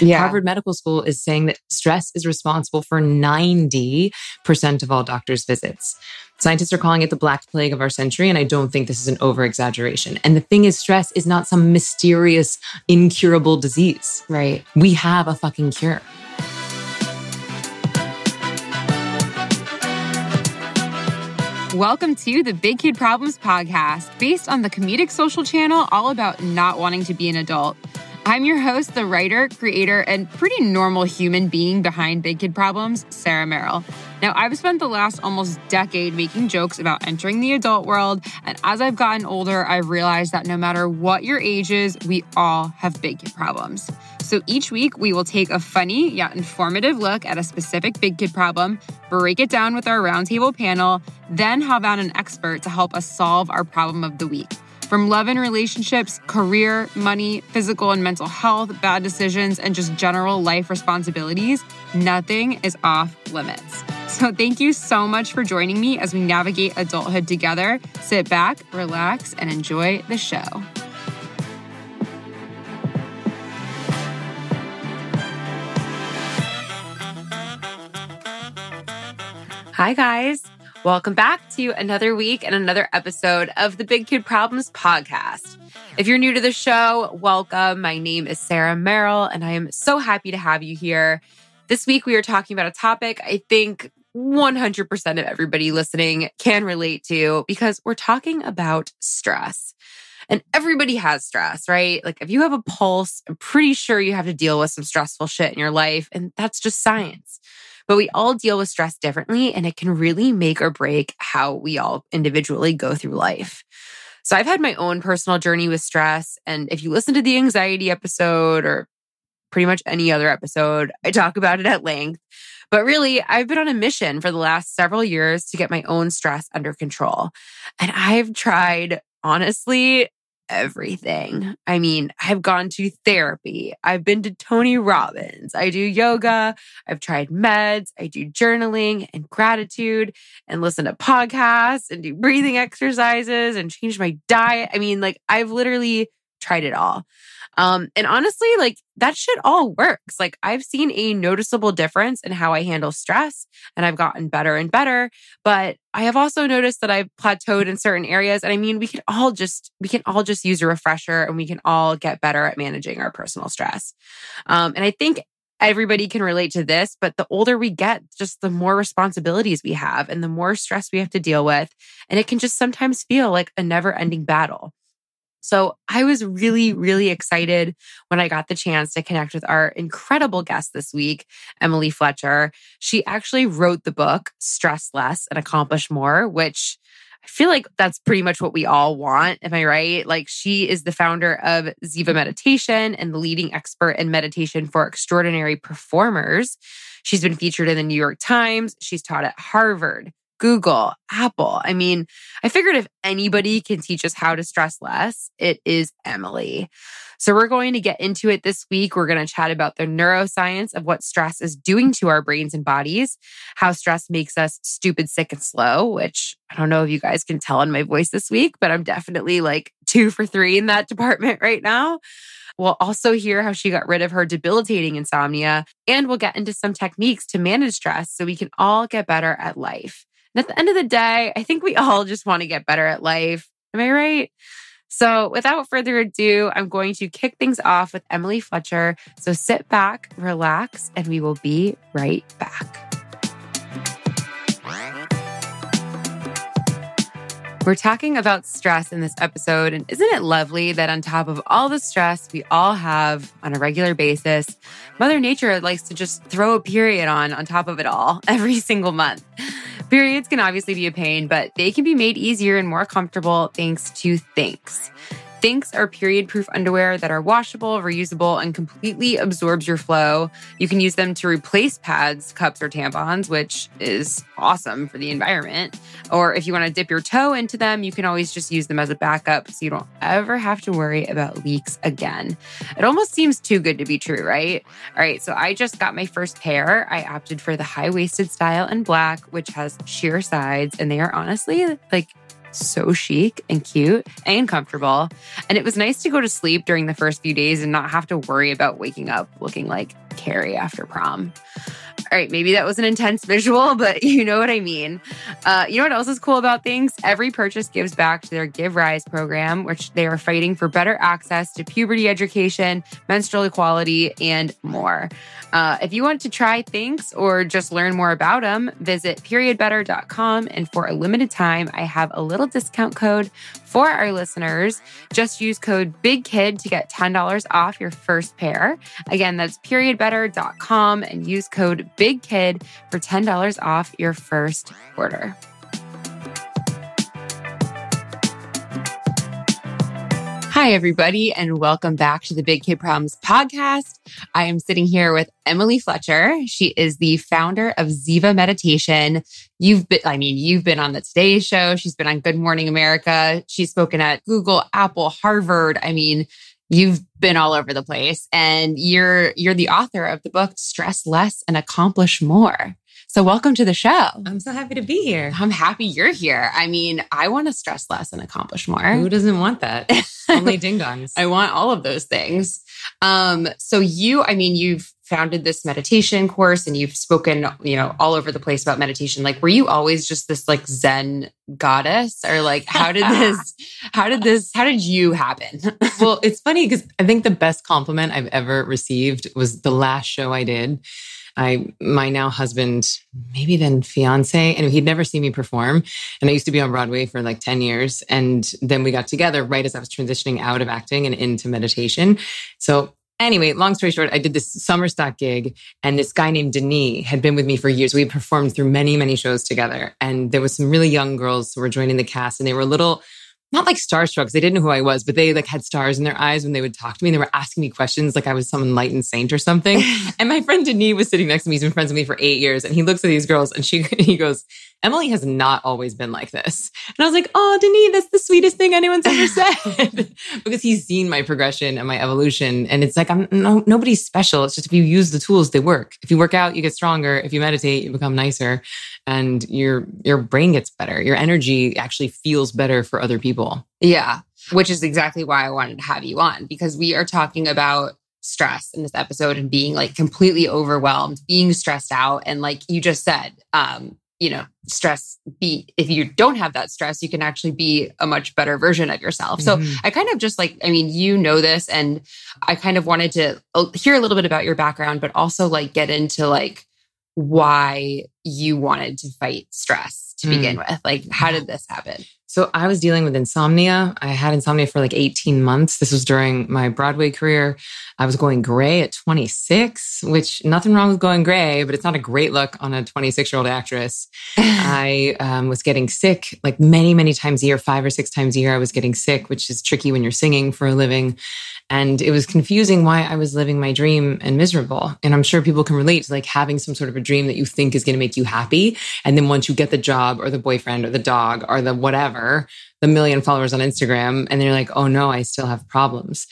Yeah. Harvard Medical School is saying that stress is responsible for 90% of all doctors' visits. Scientists are calling it the black plague of our century, and I don't think this is an over exaggeration. And the thing is, stress is not some mysterious, incurable disease. Right. We have a fucking cure. Welcome to the Big Kid Problems podcast, based on the comedic social channel all about not wanting to be an adult. I'm your host, the writer, creator, and pretty normal human being behind Big Kid Problems, Sarah Merrill. Now, I've spent the last almost decade making jokes about entering the adult world, and as I've gotten older, I've realized that no matter what your age is, we all have big kid problems. So each week, we will take a funny yet informative look at a specific big kid problem, break it down with our roundtable panel, then have on an expert to help us solve our problem of the week. From love and relationships, career, money, physical and mental health, bad decisions, and just general life responsibilities, nothing is off limits. So, thank you so much for joining me as we navigate adulthood together. Sit back, relax, and enjoy the show. Hi, guys. Welcome back to another week and another episode of the Big Kid Problems podcast. If you're new to the show, welcome. My name is Sarah Merrill, and I am so happy to have you here. This week, we are talking about a topic I think 100% of everybody listening can relate to because we're talking about stress. And everybody has stress, right? Like if you have a pulse, I'm pretty sure you have to deal with some stressful shit in your life. And that's just science. But we all deal with stress differently, and it can really make or break how we all individually go through life. So I've had my own personal journey with stress. And if you listen to the anxiety episode or pretty much any other episode, I talk about it at length. But really, I've been on a mission for the last several years to get my own stress under control. And I've tried, honestly, everything. I mean, I've gone to therapy. I've been to Tony Robbins. I do yoga. I've tried meds. I do journaling and gratitude and listen to podcasts and do breathing exercises and change my diet. I mean, like, I've literally tried it all. Um, and honestly, like that shit all works. Like I've seen a noticeable difference in how I handle stress and I've gotten better and better. But I have also noticed that I've plateaued in certain areas. And I mean, we can all just, we can all just use a refresher and we can all get better at managing our personal stress. Um, and I think everybody can relate to this, but the older we get, just the more responsibilities we have and the more stress we have to deal with. And it can just sometimes feel like a never ending battle. So I was really, really excited when I got the chance to connect with our incredible guest this week, Emily Fletcher. She actually wrote the book, Stress Less and Accomplish More, which I feel like that's pretty much what we all want. Am I right? Like she is the founder of Ziva Meditation and the leading expert in meditation for extraordinary performers. She's been featured in the New York Times. She's taught at Harvard, Google, Apple. I mean, I figured if anybody can teach us how to stress less, it is Emily. So we're going to get into it this week. We're going to chat about the neuroscience of what stress is doing to our brains and bodies, how stress makes us stupid, sick, and slow, which I don't know if you guys can tell in my voice this week, but I'm definitely like two for three in that department right now. We'll also hear how she got rid of her debilitating insomnia, and we'll get into some techniques to manage stress so we can all get better at life. And at the end of the day, I think we all just want to get better at life. Am I right? So, without further ado, I'm going to kick things off with Emily Fletcher. So, sit back, relax, and we will be right back. We're talking about stress in this episode. And isn't it lovely that on top of all the stress we all have on a regular basis, Mother Nature likes to just throw a period on on top of it all every single month? Periods can obviously be a pain, but they can be made easier and more comfortable thanks to Thinx. Thinx are period proof underwear that are washable, reusable, and completely absorbs your flow. You can use them to replace pads, cups, or tampons, which is awesome for the environment. Or if you want to dip your toe into them, you can always just use them as a backup so you don't ever have to worry about leaks again. It almost seems too good to be true, right? All right, so I just got my first pair. I opted for the high waisted style in black, which has sheer sides, and they are honestly like so chic and cute and comfortable. And it was nice to go to sleep during the first few days and not have to worry about waking up looking like Carrie after prom. All right, maybe that was an intense visual, but you know what I mean. Uh, you know what else is cool about Thinx? Every purchase gives back to their Give Rise program, which they are fighting for better access to puberty education, menstrual equality, and more. Uh, if you want to try Thinx or just learn more about them, visit periodbetter.com. And for a limited time, I have a little discount code for our listeners. Just use code BIGKID to get $10 off your first pair. Again, that's periodbetter.com and use code BIGKID for $10 off your first order. Hi, everybody, and welcome back to the Big Kid Problems podcast. I am sitting here with Emily Fletcher. She is the founder of Ziva Meditation. You've been, I mean, you've been on the Today Show. She's been on Good Morning America. She's spoken at Google, Apple, Harvard. I mean, you've been all over the place and you're, you're the author of the book Stress Less and Accomplish More. So welcome to the show. I'm so happy to be here. I'm happy you're here. I mean, I want to stress less and accomplish more. Who doesn't want that? Only ding dongs. I want all of those things. Um, so you, I mean, you've founded this meditation course and you've spoken, you know, all over the place about meditation. Like, were you always just this like Zen goddess or like, how did this, how did this, how did you happen? well, it's funny because I think the best compliment I've ever received was the last show I did. I, my now husband, maybe then fiance, and he'd never seen me perform. And I used to be on Broadway for like 10 years. And then we got together right as I was transitioning out of acting and into meditation. So Anyway, long story short, I did this summer stock gig and this guy named Denis had been with me for years. We performed through many, many shows together. And there was some really young girls who were joining the cast and they were a little not like starstruck because they didn't know who I was, but they like had stars in their eyes when they would talk to me. And they were asking me questions like I was some enlightened saint or something. and my friend Denis was sitting next to me. He's been friends with me for eight years. And he looks at these girls and she he goes, Emily has not always been like this. And I was like, oh, Denis, that's the sweetest thing anyone's ever said. because he's seen my progression and my evolution. And it's like, I'm no, nobody's special. It's just if you use the tools, they work. If you work out, you get stronger. If you meditate, you become nicer and your, your brain gets better. Your energy actually feels better for other people. Yeah. Which is exactly why I wanted to have you on because we are talking about stress in this episode and being like completely overwhelmed, being stressed out. And like you just said, um, you know, stress be if you don't have that stress, you can actually be a much better version of yourself. Mm-hmm. So I kind of just like, I mean, you know this, and I kind of wanted to uh, hear a little bit about your background, but also like get into like why you wanted to fight stress to mm. begin with. Like, how did this happen? So I was dealing with insomnia. I had insomnia for like 18 months. This was during my Broadway career. I was going gray at 26, which nothing wrong with going gray, but it's not a great look on a 26 year old actress. I um, was getting sick like many, many times a year, five or six times a year. I was getting sick, which is tricky when you're singing for a living. And it was confusing why I was living my dream and miserable. And I'm sure people can relate to like having some sort of a dream that you think is going to make you happy. And then once you get the job or the boyfriend or the dog or the whatever, the million followers on Instagram, and then you're like, oh no, I still have problems.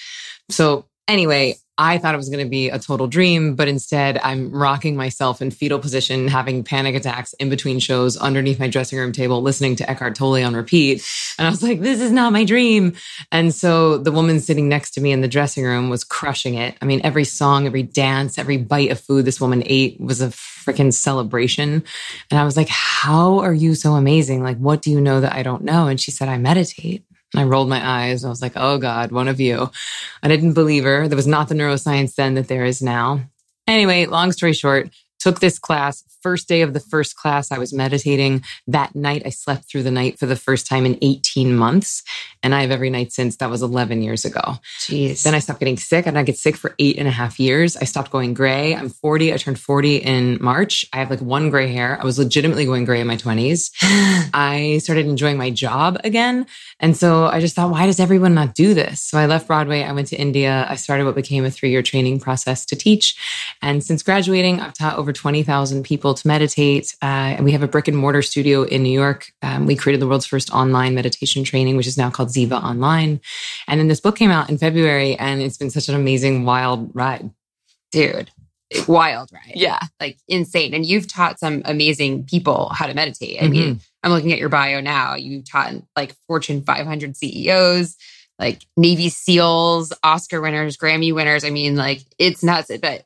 So anyway, I thought it was going to be a total dream, but instead I'm rocking myself in fetal position, having panic attacks in between shows underneath my dressing room table, listening to Eckhart Tolle on repeat. And I was like, this is not my dream. And so the woman sitting next to me in the dressing room was crushing it. I mean, every song, every dance, every bite of food this woman ate was a freaking celebration. And I was like, how are you so amazing? Like, what do you know that I don't know? And she said, I meditate. I rolled my eyes. I was like, oh God, one of you. I didn't believe her. There was not the neuroscience then that there is now. Anyway, long story short, took this class. First day of the first class, I was meditating. That night, I slept through the night for the first time in 18 months. And I have every night since. That was 11 years ago. Jeez. Then I stopped getting sick. I get sick for eight and a half years. I stopped going gray. I'm 40. I turned 40 in March. I have like one gray hair. I was legitimately going gray in my 20s. I started enjoying my job again. And so I just thought, why does everyone not do this? So I left Broadway. I went to India. I started what became a three year training process to teach. And since graduating, I've taught over 20,000 people to meditate. Uh, and we have a brick and mortar studio in New York. Um, we created the world's first online meditation training, which is now called Ziva Online. And then this book came out in February, and it's been such an amazing, wild ride. Dude, wild ride. Yeah. Like insane. And you've taught some amazing people how to meditate. I mm-hmm. mean, I'm looking at your bio now. You taught like Fortune 500 CEOs, like Navy SEALs, Oscar winners, Grammy winners. I mean, like it's nuts. But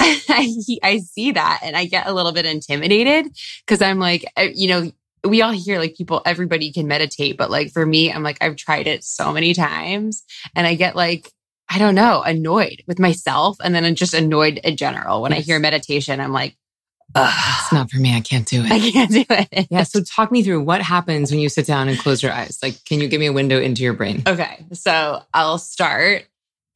I, I see that and I get a little bit intimidated because I'm like, eh, you know, we all hear like people, everybody can meditate, but like for me, I'm like, I've tried it so many times and I get like, I don't know, annoyed with myself. And then I'm just annoyed in general. When yes. I hear meditation, I'm like. It's not for me. I can't do it. I can't do it. yeah. So talk me through what happens when you sit down and close your eyes. Like, can you give me a window into your brain? Okay. So I'll start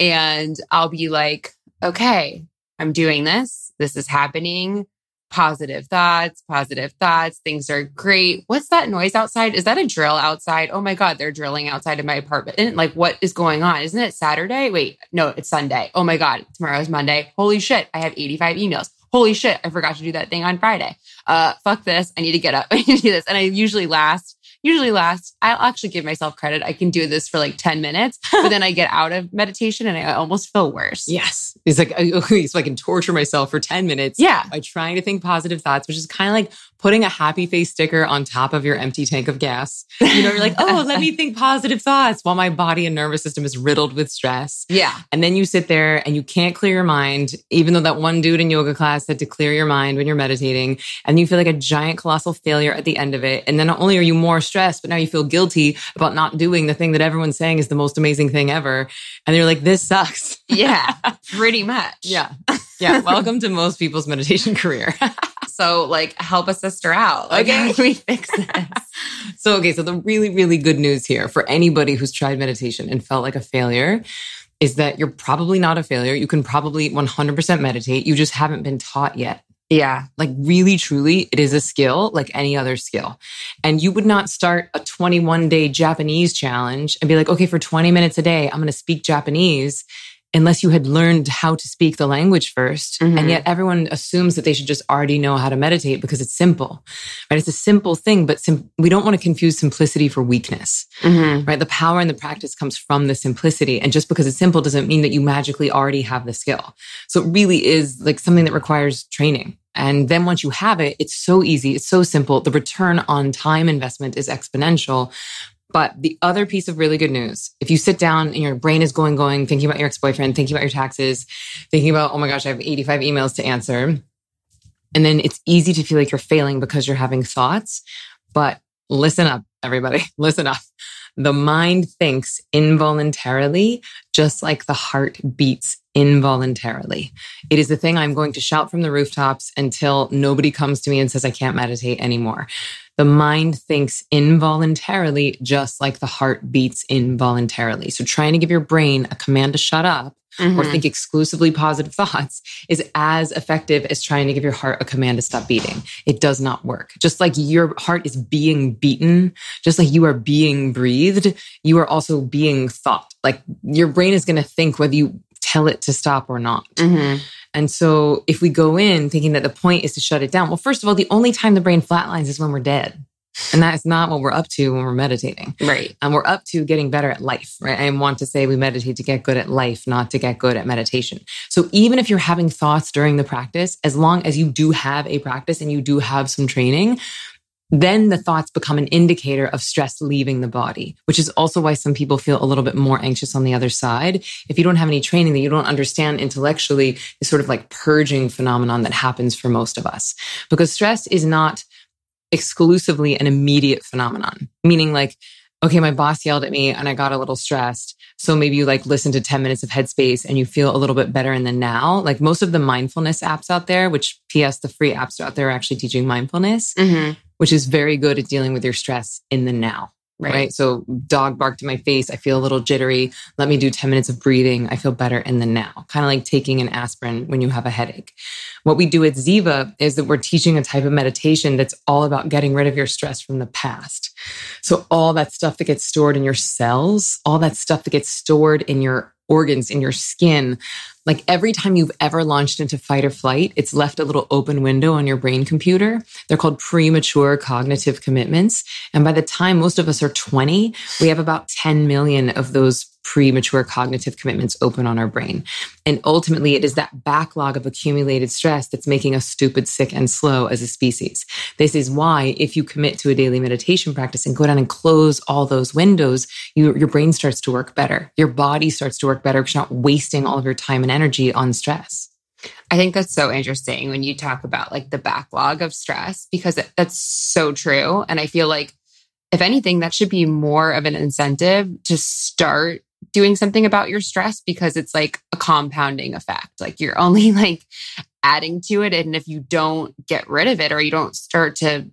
and I'll be like, okay, I'm doing this. This is happening positive thoughts, positive thoughts. Things are great. What's that noise outside? Is that a drill outside? Oh my God, they're drilling outside of my apartment. Like, what is going on? Isn't it Saturday? Wait, no, it's Sunday. Oh my God, tomorrow's Monday. Holy shit, I have 85 emails. Holy shit, I forgot to do that thing on Friday. Uh, fuck this. I need to get up. I need to do this. And I usually last usually lasts, I'll actually give myself credit. I can do this for like 10 minutes, but then I get out of meditation and I almost feel worse. Yes. It's like, okay, so I can torture myself for 10 minutes. Yeah. By trying to think positive thoughts, which is kind of like putting a happy face sticker on top of your empty tank of gas. You know, you're like, oh, let me think positive thoughts while my body and nervous system is riddled with stress. Yeah. And then you sit there and you can't clear your mind, even though that one dude in yoga class said to clear your mind when you're meditating. And you feel like a giant colossal failure at the end of it. And then not only are you more stressed, but now you feel guilty about not doing the thing that everyone's saying is the most amazing thing ever. And you're like, this sucks. Yeah, pretty much. Yeah. Yeah. Welcome to most people's meditation career. So like help a sister out. Like, okay. How can we fix this? so, okay. So the really, really good news here for anybody who's tried meditation and felt like a failure is that you're probably not a failure. You can probably 100% meditate. You just haven't been taught yet. Yeah. Like really, truly, it is a skill like any other skill. And you would not start a 21 day Japanese challenge and be like, okay, for 20 minutes a day, I'm going to speak Japanese unless you had learned how to speak the language 1st mm-hmm. And yet everyone assumes that they should just already know how to meditate because it's simple, right? It's a simple thing, but sim- we don't want to confuse simplicity for weakness, mm-hmm. right? The power and the practice comes from the simplicity. And just because it's simple doesn't mean that you magically already have the skill. So it really is like something that requires training. And then once you have it, it's so easy. It's so simple. The return on time investment is exponential. But the other piece of really good news, if you sit down and your brain is going, going, thinking about your ex boyfriend, thinking about your taxes, thinking about, oh my gosh, I have 85 emails to answer. And then it's easy to feel like you're failing because you're having thoughts. But listen up, everybody, listen up. The mind thinks involuntarily, just like the heart beats involuntarily. It is the thing I'm going to shout from the rooftops until nobody comes to me and says I can't meditate anymore. The mind thinks involuntarily, just like the heart beats involuntarily. So trying to give your brain a command to shut up Mm-hmm. or think exclusively positive thoughts is as effective as trying to give your heart a command to stop beating. It does not work. Just like your heart is being beaten, just like you are being breathed, you are also being thought. Like your brain is going to think whether you tell it to stop or not. Mm-hmm. And so if we go in thinking that the point is to shut it down, well, first of all, the only time the brain flatlines is when we're dead. And that is not what we're up to when we're meditating. Right. And we're up to getting better at life, right? I want to say we meditate to get good at life, not to get good at meditation. So even if you're having thoughts during the practice, as long as you do have a practice and you do have some training, then the thoughts become an indicator of stress leaving the body, which is also why some people feel a little bit more anxious on the other side. If you don't have any training that you don't understand intellectually, is sort of like purging phenomenon that happens for most of us. Because stress is not exclusively an immediate phenomenon, meaning like, okay, my boss yelled at me and I got a little stressed. So maybe you like listen to 10 minutes of headspace and you feel a little bit better in the now. Like most of the mindfulness apps out there, which PS, the free apps out there are actually teaching mindfulness. Mm-hmm which is very good at dealing with your stress in the now. Right. right. So dog barked in my face. I feel a little jittery. Let me do 10 minutes of breathing. I feel better in the now. Kind of like taking an aspirin when you have a headache. What we do at Ziva is that we're teaching a type of meditation that's all about getting rid of your stress from the past. So all that stuff that gets stored in your cells, all that stuff that gets stored in your organs, in your skin. Like every time you've ever launched into fight or flight, it's left a little open window on your brain computer. They're called premature cognitive commitments. And by the time most of us are 20, we have about 10 million of those premature cognitive commitments open on our brain. And ultimately, it is that backlog of accumulated stress that's making us stupid, sick, and slow as a species. This is why, if you commit to a daily meditation practice and go down and close all those windows, you, your brain starts to work better. Your body starts to work better because you're not wasting all of your time and energy on stress. I think that's so interesting when you talk about like the backlog of stress because that's so true. And I feel like, if anything, that should be more of an incentive to start doing something about your stress because it's like a compounding effect. Like you're only like adding to it. And if you don't get rid of it or you don't start to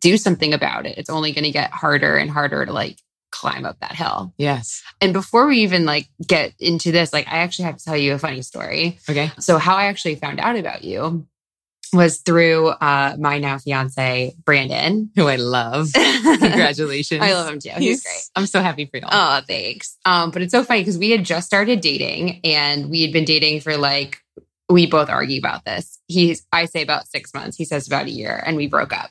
do something about it, it's only going to get harder and harder to like climb up that hill. Yes. And before we even like get into this, like I actually have to tell you a funny story. Okay. So how I actually found out about you was through uh my now fiance Brandon, who I love. Congratulations. I love him too. He's, He's great. I'm so happy for you. Oh, thanks. Um, but it's so funny because we had just started dating and we had been dating for like we both argue about this. He's I say about six months. He says about a year, and we broke up.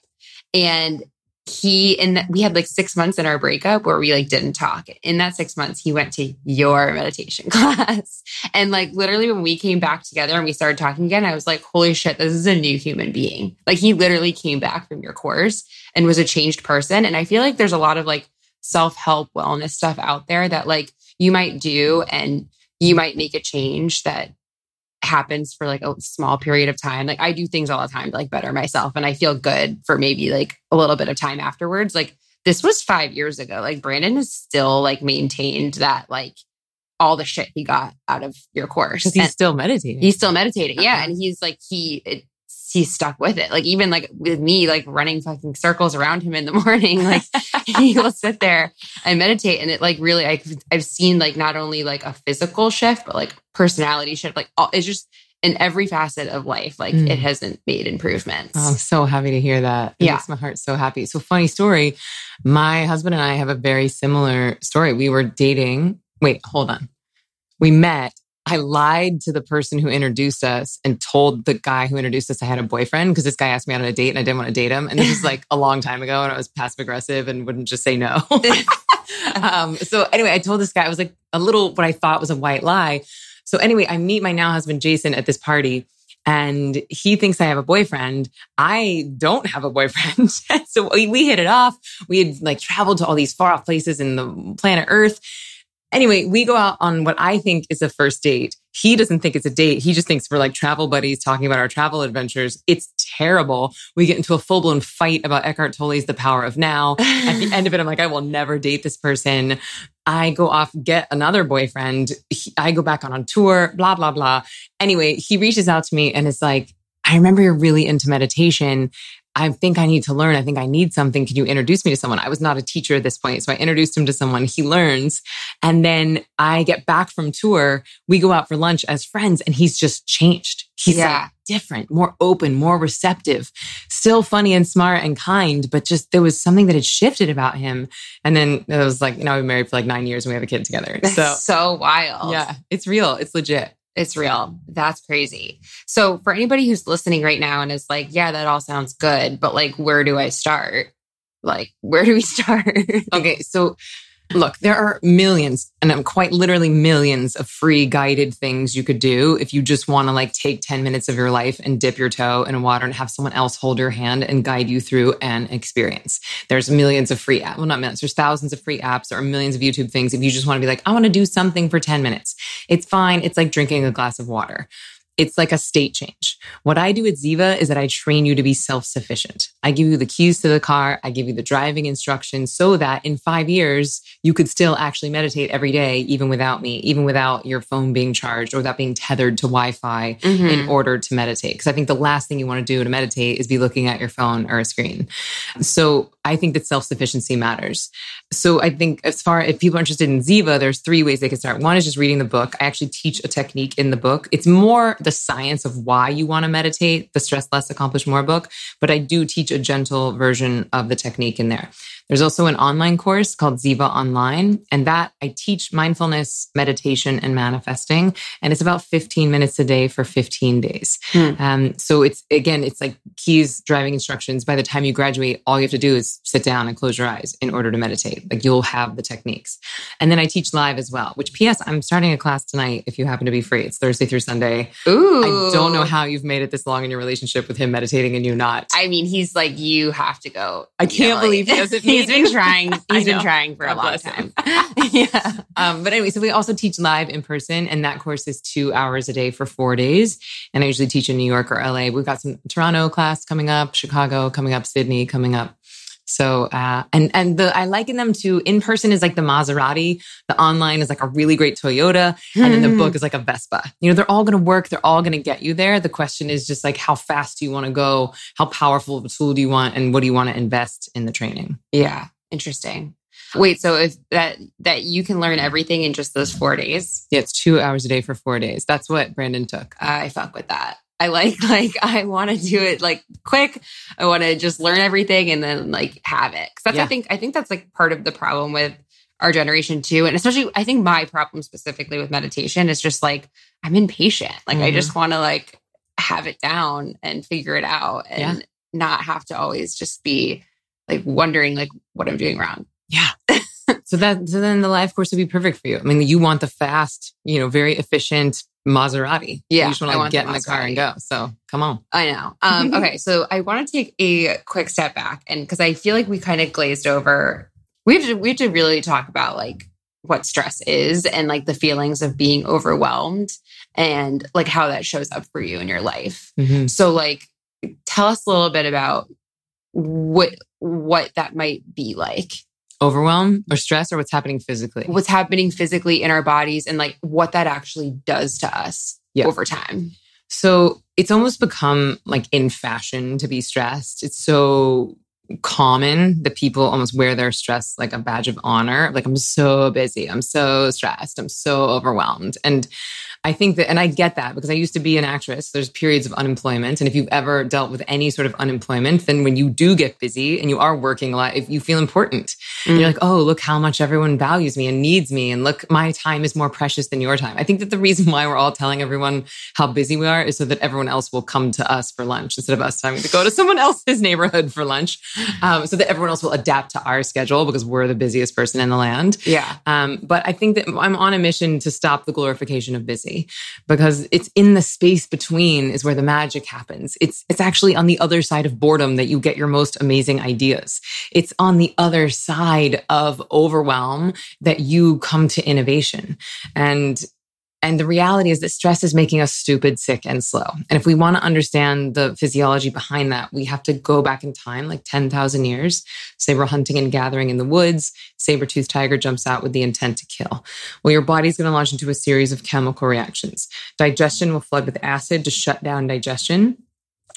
And he and we had like six months in our breakup where we like didn't talk. In that six months, he went to your meditation class. And like literally when we came back together and we started talking again, I was like, holy shit, this is a new human being. Like he literally came back from your course and was a changed person. And I feel like there's a lot of like self-help wellness stuff out there that like you might do and you might make a change that happens for like a small period of time. Like I do things all the time to like better myself and I feel good for maybe like a little bit of time afterwards. Like this was five years ago. Like Brandon has still like maintained that like all the shit he got out of your course. He's and still meditating. He's still meditating. Yeah. Uh-huh. And he's like, he, it, he's stuck with it. Like even like with me, like running fucking circles around him in the morning, like he will sit there and meditate. And it like really, I, I've seen like not only like a physical shift, but like personality shift. Like all, it's just in every facet of life, like mm. it hasn't made improvements. Oh, I'm so happy to hear that. It yeah. makes my heart so happy. So funny story. My husband and I have a very similar story. We were dating. Wait, hold on. We met I lied to the person who introduced us and told the guy who introduced us I had a boyfriend because this guy asked me out on a date and I didn't want to date him. And this was like a long time ago and I was passive aggressive and wouldn't just say no. um, so anyway, I told this guy, I was like a little, what I thought was a white lie. So anyway, I meet my now husband, Jason, at this party and he thinks I have a boyfriend. I don't have a boyfriend. so we, we hit it off. We had like traveled to all these far off places in the planet Earth. Anyway, we go out on what I think is a first date. He doesn't think it's a date. He just thinks we're like travel buddies talking about our travel adventures. It's terrible. We get into a full blown fight about Eckhart Tolle's The Power of Now. At the end of it, I'm like, I will never date this person. I go off, get another boyfriend. He, I go back on a tour, blah, blah, blah. Anyway, he reaches out to me and it's like, I remember you're really into meditation. I think I need to learn. I think I need something. Can you introduce me to someone? I was not a teacher at this point. So I introduced him to someone. He learns. And then I get back from tour. We go out for lunch as friends and he's just changed. He's yeah. like different, more open, more receptive, still funny and smart and kind, but just there was something that had shifted about him. And then it was like, you know, we've been married for like nine years and we have a kid together. That's so, so wild. Yeah, it's real. It's legit. It's real. That's crazy. So, for anybody who's listening right now and is like, yeah, that all sounds good, but like, where do I start? Like, where do we start? okay. So, Look, there are millions, and I'm quite literally millions of free guided things you could do if you just want to like take 10 minutes of your life and dip your toe in water and have someone else hold your hand and guide you through an experience. There's millions of free apps. Well, not millions, there's thousands of free apps or millions of YouTube things. If you just want to be like, I want to do something for 10 minutes, it's fine. It's like drinking a glass of water. It's like a state change. What I do at Ziva is that I train you to be self sufficient. I give you the keys to the car. I give you the driving instructions so that in five years, you could still actually meditate every day, even without me, even without your phone being charged or without being tethered to Wi Fi mm-hmm. in order to meditate. Because I think the last thing you want to do to meditate is be looking at your phone or a screen. So I think that self sufficiency matters. So I think as far if people are interested in Ziva, there's three ways they can start. One is just reading the book. I actually teach a technique in the book. It's more the science of why you want to meditate, the Stress Less, Accomplish More book, but I do teach a gentle version of the technique in there. There's also an online course called Ziva Online, and that I teach mindfulness, meditation, and manifesting. And it's about 15 minutes a day for 15 days. Hmm. Um, so it's again, it's like keys, driving instructions. By the time you graduate, all you have to do is sit down and close your eyes in order to meditate. Like you'll have the techniques. And then I teach live as well, which PS, I'm starting a class tonight if you happen to be free. It's Thursday through Sunday. Ooh. I don't know how you've made it this long in your relationship with him meditating and you not. I mean, he's like, you have to go. I can't know, believe he doesn't he's been trying. He's been trying for God a long time. yeah. Um, but anyway, so we also teach live in person, and that course is two hours a day for four days. And I usually teach in New York or LA. We've got some Toronto class coming up, Chicago coming up, Sydney coming up. So, uh, and, and the, I liken them to in person is like the Maserati. The online is like a really great Toyota. And then the book hmm. is like a Vespa. You know, they're all going to work. They're all going to get you there. The question is just like, how fast do you want to go? How powerful of a tool do you want? And what do you want to invest in the training? Yeah. Interesting. Wait, so if that that you can learn everything in just those four days? Yeah, it's two hours a day for four days. That's what Brandon took. I fuck with that. I like like I want to do it like quick. I want to just learn everything and then like have it. Cuz that's yeah. I think I think that's like part of the problem with our generation too and especially I think my problem specifically with meditation is just like I'm impatient. Like mm-hmm. I just want to like have it down and figure it out and yeah. not have to always just be like wondering like what I'm doing wrong. Yeah. so that so then the life course would be perfect for you. I mean, you want the fast, you know, very efficient Maserati. Yeah. You just want to like, get in the car and go. So come on. I know. Um, okay. So I want to take a quick step back and because I feel like we kind of glazed over. We have to we have to really talk about like what stress is and like the feelings of being overwhelmed and like how that shows up for you in your life. Mm-hmm. So like tell us a little bit about what what that might be like overwhelm or stress or what's happening physically? What's happening physically in our bodies and like what that actually does to us yeah. over time. So it's almost become like in fashion to be stressed. It's so common that people almost wear their stress like a badge of honor. Like i'm so busy. I'm so stressed. I'm so overwhelmed. And I think that, and I get that because I used to be an actress. There's periods of unemployment. And if you've ever dealt with any sort of unemployment, then when you do get busy and you are working a lot, if you feel important, mm. you're like, oh, look how much everyone values me and needs me. And look, my time is more precious than your time. I think that the reason why we're all telling everyone how busy we are is so that everyone else will come to us for lunch instead of us having to go to someone else's neighborhood for lunch. Um, so that everyone else will adapt to our schedule because we're the busiest person in the land. Yeah. Um, but I think that I'm on a mission to stop the glorification of busy because it's in the space between is where the magic happens. It's, it's actually on the other side of boredom that you get your most amazing ideas. It's on the other side of overwhelm that you come to innovation. And and the reality is that stress is making us stupid, sick, and slow. And if we want to understand the physiology behind that, we have to go back in time, like 10,000 years. Say we're hunting and gathering in the woods, saber-toothed tiger jumps out with the intent to kill. Well, your body's going to launch into a series of chemical reactions. Digestion will flood with acid to shut down digestion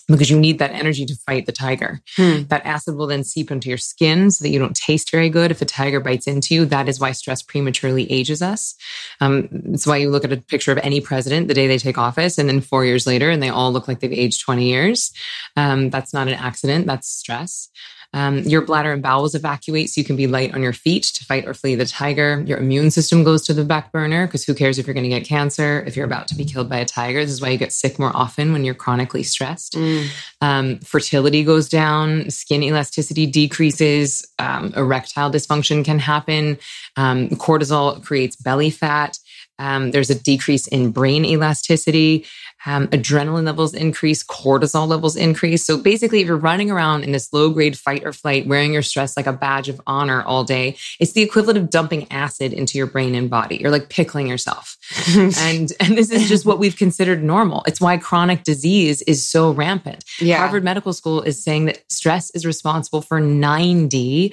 because you need that energy to fight the tiger. Hmm. That acid will then seep into your skin so that you don't taste very good. If a tiger bites into you, that is why stress prematurely ages us. Um, it's why you look at a picture of any president the day they take office and then four years later and they all look like they've aged 20 years. Um, that's not an accident. That's stress. Um, your bladder and bowels evacuate so you can be light on your feet to fight or flee the tiger. Your immune system goes to the back burner because who cares if you're going to get cancer, if you're about to be killed by a tiger? This is why you get sick more often when you're chronically stressed. Mm. Um, fertility goes down, skin elasticity decreases, um, erectile dysfunction can happen, um, cortisol creates belly fat. Um, there's a decrease in brain elasticity um, adrenaline levels increase, cortisol levels increase. So basically, if you're running around in this low grade fight or flight, wearing your stress like a badge of honor all day, it's the equivalent of dumping acid into your brain and body. You're like pickling yourself. and, and this is just what we've considered normal. It's why chronic disease is so rampant. Yeah. Harvard Medical School is saying that stress is responsible for 90%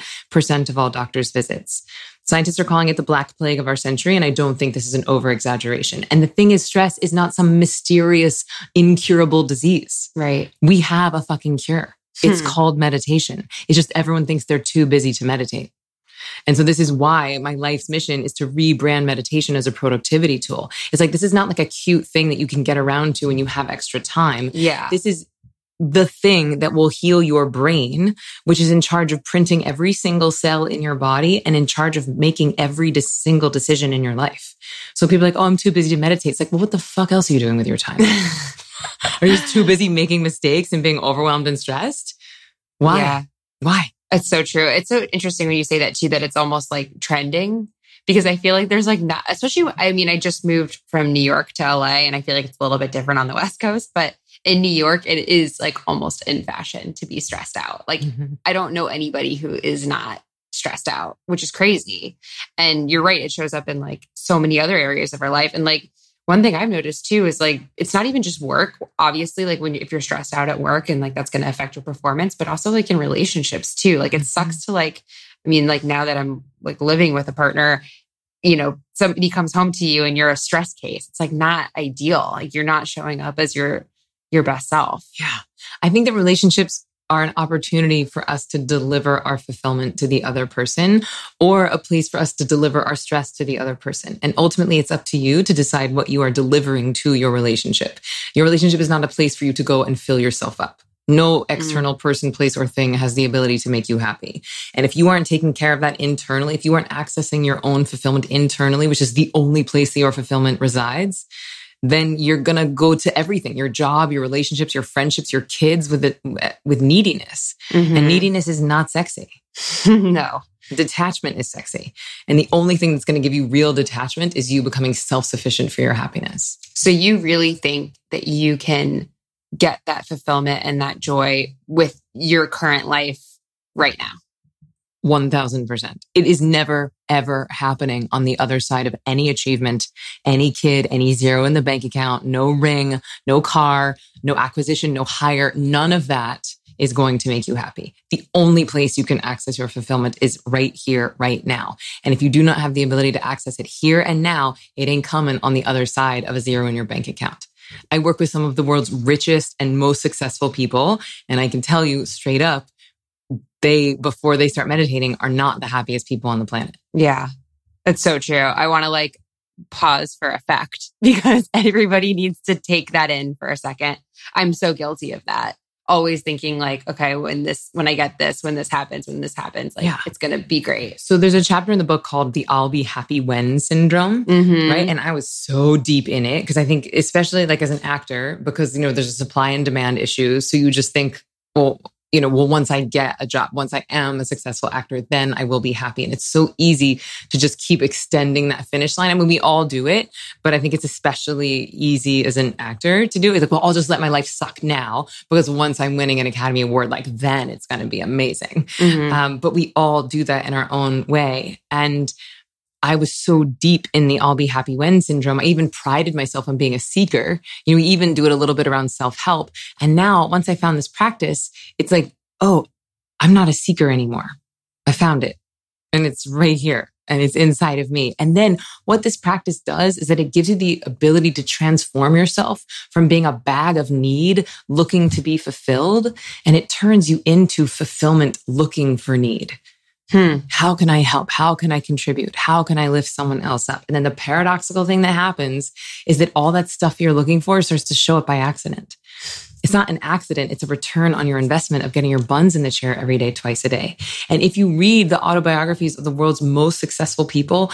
of all doctors' visits. Scientists are calling it the black plague of our century, and I don't think this is an over exaggeration. And the thing is, stress is not some mysterious, incurable disease. Right. We have a fucking cure. It's hmm. called meditation. It's just everyone thinks they're too busy to meditate. And so this is why my life's mission is to rebrand meditation as a productivity tool. It's like this is not like a cute thing that you can get around to when you have extra time. Yeah. This is the thing that will heal your brain, which is in charge of printing every single cell in your body and in charge of making every single decision in your life. So people are like, oh, I'm too busy to meditate. It's like, well, what the fuck else are you doing with your time? are you too busy making mistakes and being overwhelmed and stressed? Why? Yeah. Why? It's so true. It's so interesting when you say that too, that it's almost like trending because I feel like there's like not, especially, I mean, I just moved from New York to LA and I feel like it's a little bit different on the West Coast, but in New York, it is like almost in fashion to be stressed out. Like, mm-hmm. I don't know anybody who is not stressed out, which is crazy. And you're right, it shows up in like so many other areas of our life. And like, one thing I've noticed too is like it's not even just work. Obviously, like when if you're stressed out at work and like that's going to affect your performance, but also like in relationships too. Like it sucks mm-hmm. to like I mean, like now that I'm like living with a partner, you know, somebody comes home to you and you're a stress case. It's like not ideal. Like you're not showing up as your your best self. Yeah. I think that relationships are an opportunity for us to deliver our fulfillment to the other person or a place for us to deliver our stress to the other person. And ultimately, it's up to you to decide what you are delivering to your relationship. Your relationship is not a place for you to go and fill yourself up. No external mm. person, place, or thing has the ability to make you happy. And if you aren't taking care of that internally, if you aren't accessing your own fulfillment internally, which is the only place that your fulfillment resides, then you're going to go to everything, your job, your relationships, your friendships, your kids with it, with neediness. Mm-hmm. And neediness is not sexy. no. Detachment is sexy. And the only thing that's going to give you real detachment is you becoming self-sufficient for your happiness. So you really think that you can get that fulfillment and that joy with your current life right now? 1000%. It is never, ever happening on the other side of any achievement, any kid, any zero in the bank account, no ring, no car, no acquisition, no hire. None of that is going to make you happy. The only place you can access your fulfillment is right here, right now. And if you do not have the ability to access it here and now, it ain't coming on the other side of a zero in your bank account. I work with some of the world's richest and most successful people. And I can tell you straight up, they, before they start meditating, are not the happiest people on the planet. Yeah, That's so true. I want to like pause for effect because everybody needs to take that in for a second. I'm so guilty of that. Always thinking like, okay, when this, when I get this, when this happens, when this happens, like yeah. it's going to be great. So there's a chapter in the book called the I'll be happy when syndrome, mm-hmm. right? And I was so deep in it because I think, especially like as an actor, because, you know, there's a supply and demand issue. So you just think, well, you know, well, once I get a job, once I am a successful actor, then I will be happy. And it's so easy to just keep extending that finish line. I mean, we all do it, but I think it's especially easy as an actor to do. It's like, well, I'll just let my life suck now because once I'm winning an Academy Award, like then it's going to be amazing. Mm-hmm. Um, but we all do that in our own way. And I was so deep in the I'll be happy when syndrome. I even prided myself on being a seeker. You know, we even do it a little bit around self help. And now once I found this practice, it's like, oh, I'm not a seeker anymore. I found it and it's right here and it's inside of me. And then what this practice does is that it gives you the ability to transform yourself from being a bag of need looking to be fulfilled. And it turns you into fulfillment looking for need. Hmm, how can I help? How can I contribute? How can I lift someone else up? And then the paradoxical thing that happens is that all that stuff you're looking for starts to show up by accident. It's not an accident. It's a return on your investment of getting your buns in the chair every day, twice a day. And if you read the autobiographies of the world's most successful people,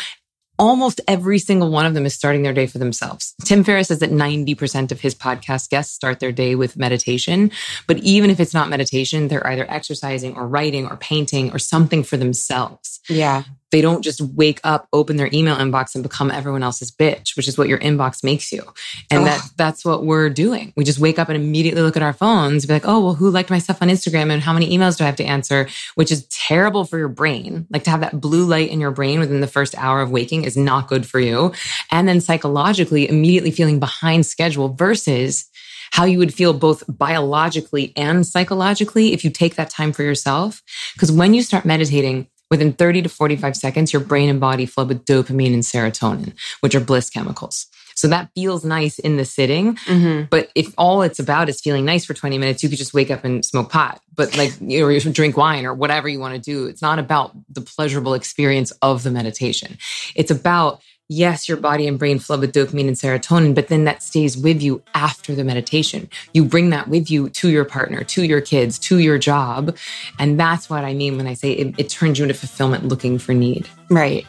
almost every single one of them is starting their day for themselves. Tim Ferriss says that 90% of his podcast guests start their day with meditation. But even if it's not meditation, they're either exercising or writing or painting or something for themselves. Yeah. They don't just wake up, open their email inbox and become everyone else's bitch, which is what your inbox makes you. And that that's what we're doing. We just wake up and immediately look at our phones, be like, oh, well, who liked my stuff on Instagram and how many emails do I have to answer? Which is terrible for your brain. Like to have that blue light in your brain within the first hour of waking is not good for you. And then psychologically, immediately feeling behind schedule versus how you would feel both biologically and psychologically if you take that time for yourself. Because when you start meditating, Within 30 to 45 seconds, your brain and body flood with dopamine and serotonin, which are bliss chemicals. So that feels nice in the sitting. Mm-hmm. But if all it's about is feeling nice for 20 minutes, you could just wake up and smoke pot, but like, you know, drink wine or whatever you want to do. It's not about the pleasurable experience of the meditation. It's about yes, your body and brain flood with dopamine and serotonin, but then that stays with you after the meditation. You bring that with you to your partner, to your kids, to your job. And that's what I mean when I say it, it turns you into fulfillment looking for need. Right.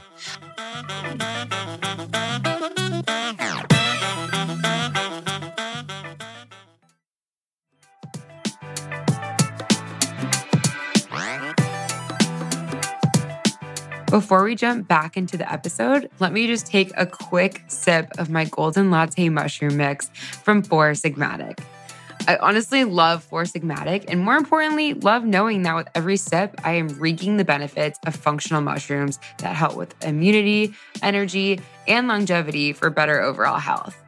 Before we jump back into the episode, let me just take a quick sip of my golden latte mushroom mix from Four Sigmatic. I honestly love Four Sigmatic, and more importantly, love knowing that with every sip, I am reaping the benefits of functional mushrooms that help with immunity, energy, and longevity for better overall health.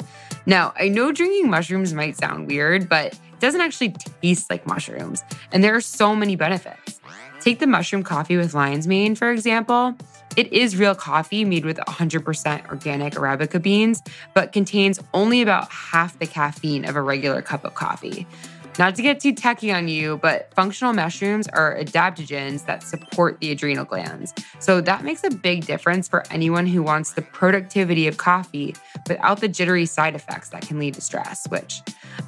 Now, I know drinking mushrooms might sound weird, but it doesn't actually taste like mushrooms, and there are so many benefits. Take the mushroom coffee with lion's mane, for example. It is real coffee made with 100% organic Arabica beans, but contains only about half the caffeine of a regular cup of coffee. Not to get too techy on you, but functional mushrooms are adaptogens that support the adrenal glands. So that makes a big difference for anyone who wants the productivity of coffee without the jittery side effects that can lead to stress, which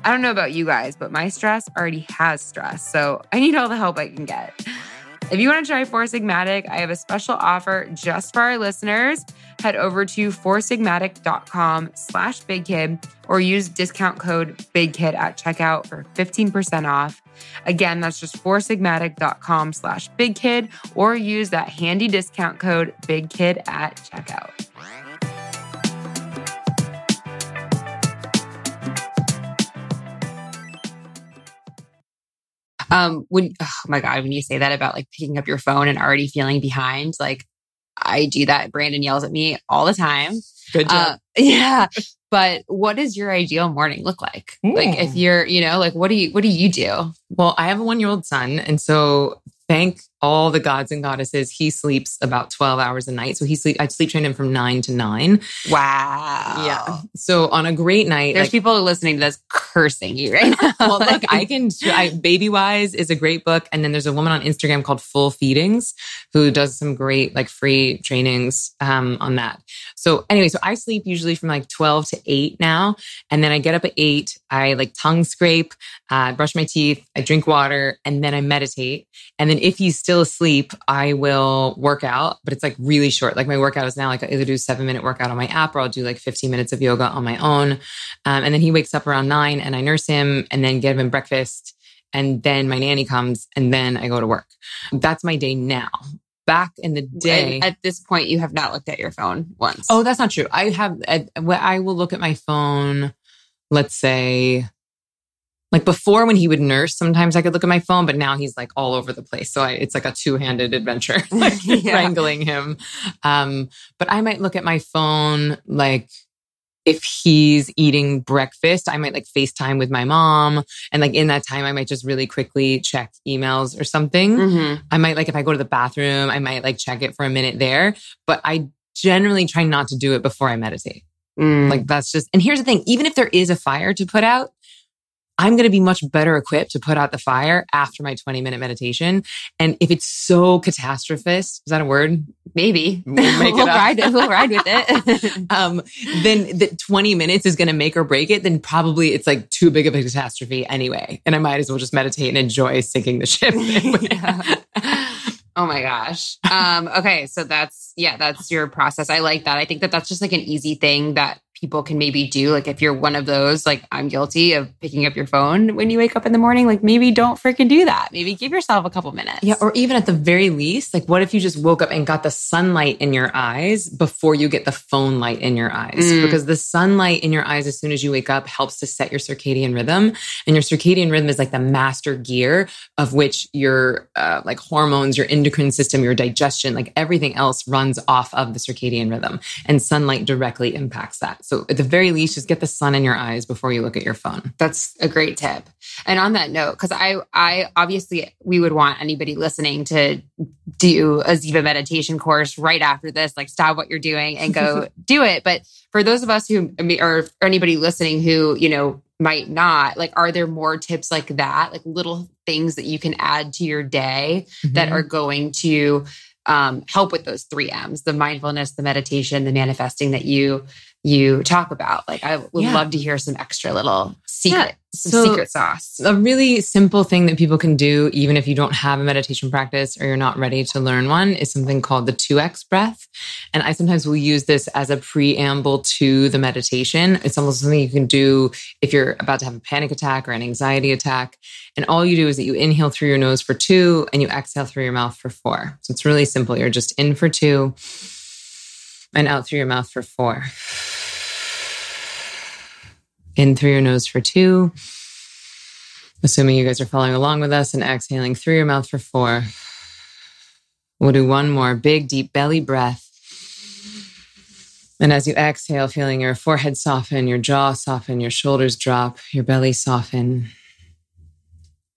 I don't know about you guys, but my stress already has stress. So I need all the help I can get. If you want to try Four Sigmatic, I have a special offer just for our listeners. Head over to foursigmatic.com slash bigkid or use discount code BIGKID at checkout for 15% off. Again, that's just foursigmatic.com slash bigkid or use that handy discount code BIGKID at checkout. Um, when oh my god, when you say that about like picking up your phone and already feeling behind, like I do that. Brandon yells at me all the time. Good job. Uh, yeah. But what does your ideal morning look like? Ooh. Like if you're, you know, like what do you what do you do? Well, I have a one year old son, and so thank all the gods and goddesses. He sleeps about 12 hours a night. So he sleep, I sleep train him from nine to nine. Wow. Yeah. So on a great night, there's like, people listening to this cursing you right now. well, look, I can, I, Baby Wise is a great book. And then there's a woman on Instagram called Full Feedings who does some great like free trainings, um, on that. So anyway, so I sleep usually from like 12 to eight now. And then I get up at eight. I like tongue scrape, uh, brush my teeth, I drink water, and then I meditate. And then if he's still asleep, I will work out, but it's like really short. Like my workout is now like I either do seven minute workout on my app or I'll do like 15 minutes of yoga on my own. Um, and then he wakes up around nine and I nurse him and then give him breakfast. And then my nanny comes and then I go to work. That's my day now back in the day. And at this point, you have not looked at your phone once. Oh, that's not true. I have, I will look at my phone, let's say like before when he would nurse, sometimes I could look at my phone, but now he's like all over the place. So I, it's like a two handed adventure, like yeah. wrangling him. Um, but I might look at my phone, like if he's eating breakfast, I might like FaceTime with my mom. And like in that time, I might just really quickly check emails or something. Mm-hmm. I might like, if I go to the bathroom, I might like check it for a minute there, but I generally try not to do it before I meditate. Mm. Like that's just, and here's the thing, even if there is a fire to put out, I'm going to be much better equipped to put out the fire after my 20 minute meditation. And if it's so catastrophist, is that a word? Maybe. We'll, we'll ride. We'll ride with it. um, then the 20 minutes is going to make or break it. Then probably it's like too big of a catastrophe anyway. And I might as well just meditate and enjoy sinking the ship. Oh my gosh. Um, okay. So that's, yeah, that's your process. I like that. I think that that's just like an easy thing that people can maybe do. Like if you're one of those, like I'm guilty of picking up your phone when you wake up in the morning, like maybe don't freaking do that. Maybe give yourself a couple minutes. Yeah. Or even at the very least, like what if you just woke up and got the sunlight in your eyes before you get the phone light in your eyes? Mm. Because the sunlight in your eyes as soon as you wake up helps to set your circadian rhythm. And your circadian rhythm is like the master gear of which your uh, like hormones, your endocrine system, your digestion, like everything else runs off of the circadian rhythm. And sunlight directly impacts that. So at the very least, just get the sun in your eyes before you look at your phone. That's a great tip. And on that note, because I, I obviously we would want anybody listening to do a Ziva meditation course right after this, like stop what you're doing and go do it. But for those of us who, or anybody listening who, you know, might not, like, are there more tips like that, like little things that you can add to your day mm-hmm. that are going to um, help with those three M's: the mindfulness, the meditation, the manifesting that you you talk about. Like, I would Yeah. love to hear some extra little secret, some So- secret sauce. a really simple thing that people can do, even if you don't have a meditation practice or you're not ready to learn one, is something called the 2x breath. And I sometimes will use this as a preamble to the meditation. It's almost something you can do if you're about to have a panic attack or an anxiety attack. And all you do is that you inhale through your nose for two and you exhale through your mouth for four. So it's really simple. You're just in for two and out through your mouth for four. In through your nose for two assuming you guys are following along with us and exhaling through your mouth for four. We'll do one more big, deep belly breath. And as you exhale, feeling your forehead soften, your jaw soften, your shoulders drop, your belly soften.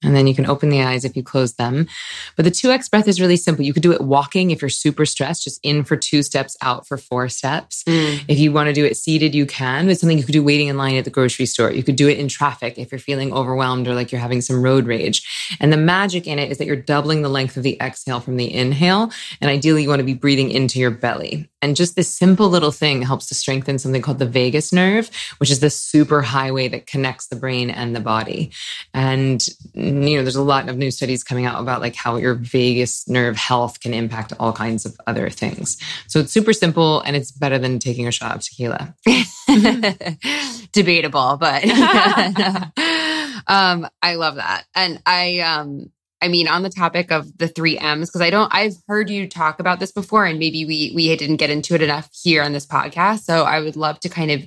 And then you can open the eyes if you close them. But the 2x breath is really simple. You could do it walking if you're super stressed, just in for two steps, out for four steps. Mm. If you want to do it seated, you can. It's something you could do waiting in line at the grocery store. You could do it in traffic if you're feeling overwhelmed or like you're having some road rage. And the magic in it is that you're doubling the length of the exhale from the inhale. And ideally, you want to be breathing into your belly. And just this simple little thing helps to strengthen something called the vagus nerve, which is the super highway that connects the brain and the body. And, you know, there's a lot of new studies coming out about like how your vagus nerve health can impact all kinds of other things. So it's super simple and it's better than taking a shot of tequila. Debatable, but um, I love that. And I, um, I mean, on the topic of the three M's, because I don't, I've heard you talk about this before, and maybe we we didn't get into it enough here on this podcast. So I would love to kind of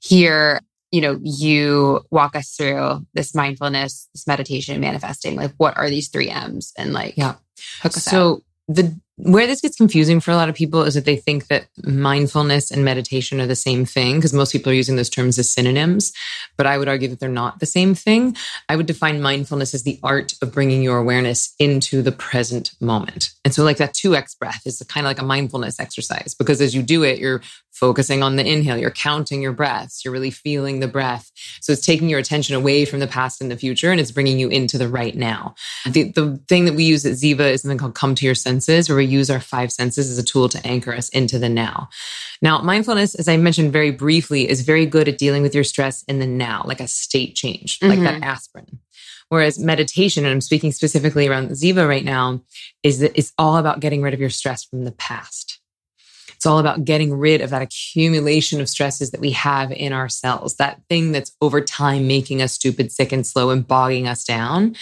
hear, you know, you walk us through this mindfulness, this meditation, manifesting. Like, what are these three M's? And like, Yeah. hook us out. So the where this gets confusing for a lot of people is that they think that mindfulness and meditation are the same thing because most people are using those terms as synonyms, but I would argue that they're not the same thing. I would define mindfulness as the art of bringing your awareness into the present moment. And so like that 2x breath is kind of like a mindfulness exercise because as you do it, you're focusing on the inhale, you're counting your breaths, you're really feeling the breath. So it's taking your attention away from the past and the future and it's bringing you into the right now. The, the thing that we use at Ziva is something called come to your senses, where we use our five senses as a tool to anchor us into the now. Now, mindfulness, as I mentioned very briefly, is very good at dealing with your stress in the now, like a state change, like that mm-hmm. aspirin. Whereas meditation, and I'm speaking specifically around Ziva right now, is that it's all about getting rid of your stress from the past. It's all about getting rid of that accumulation of stresses that we have in our cells, that thing that's over time making us stupid, sick, and slow and bogging us down.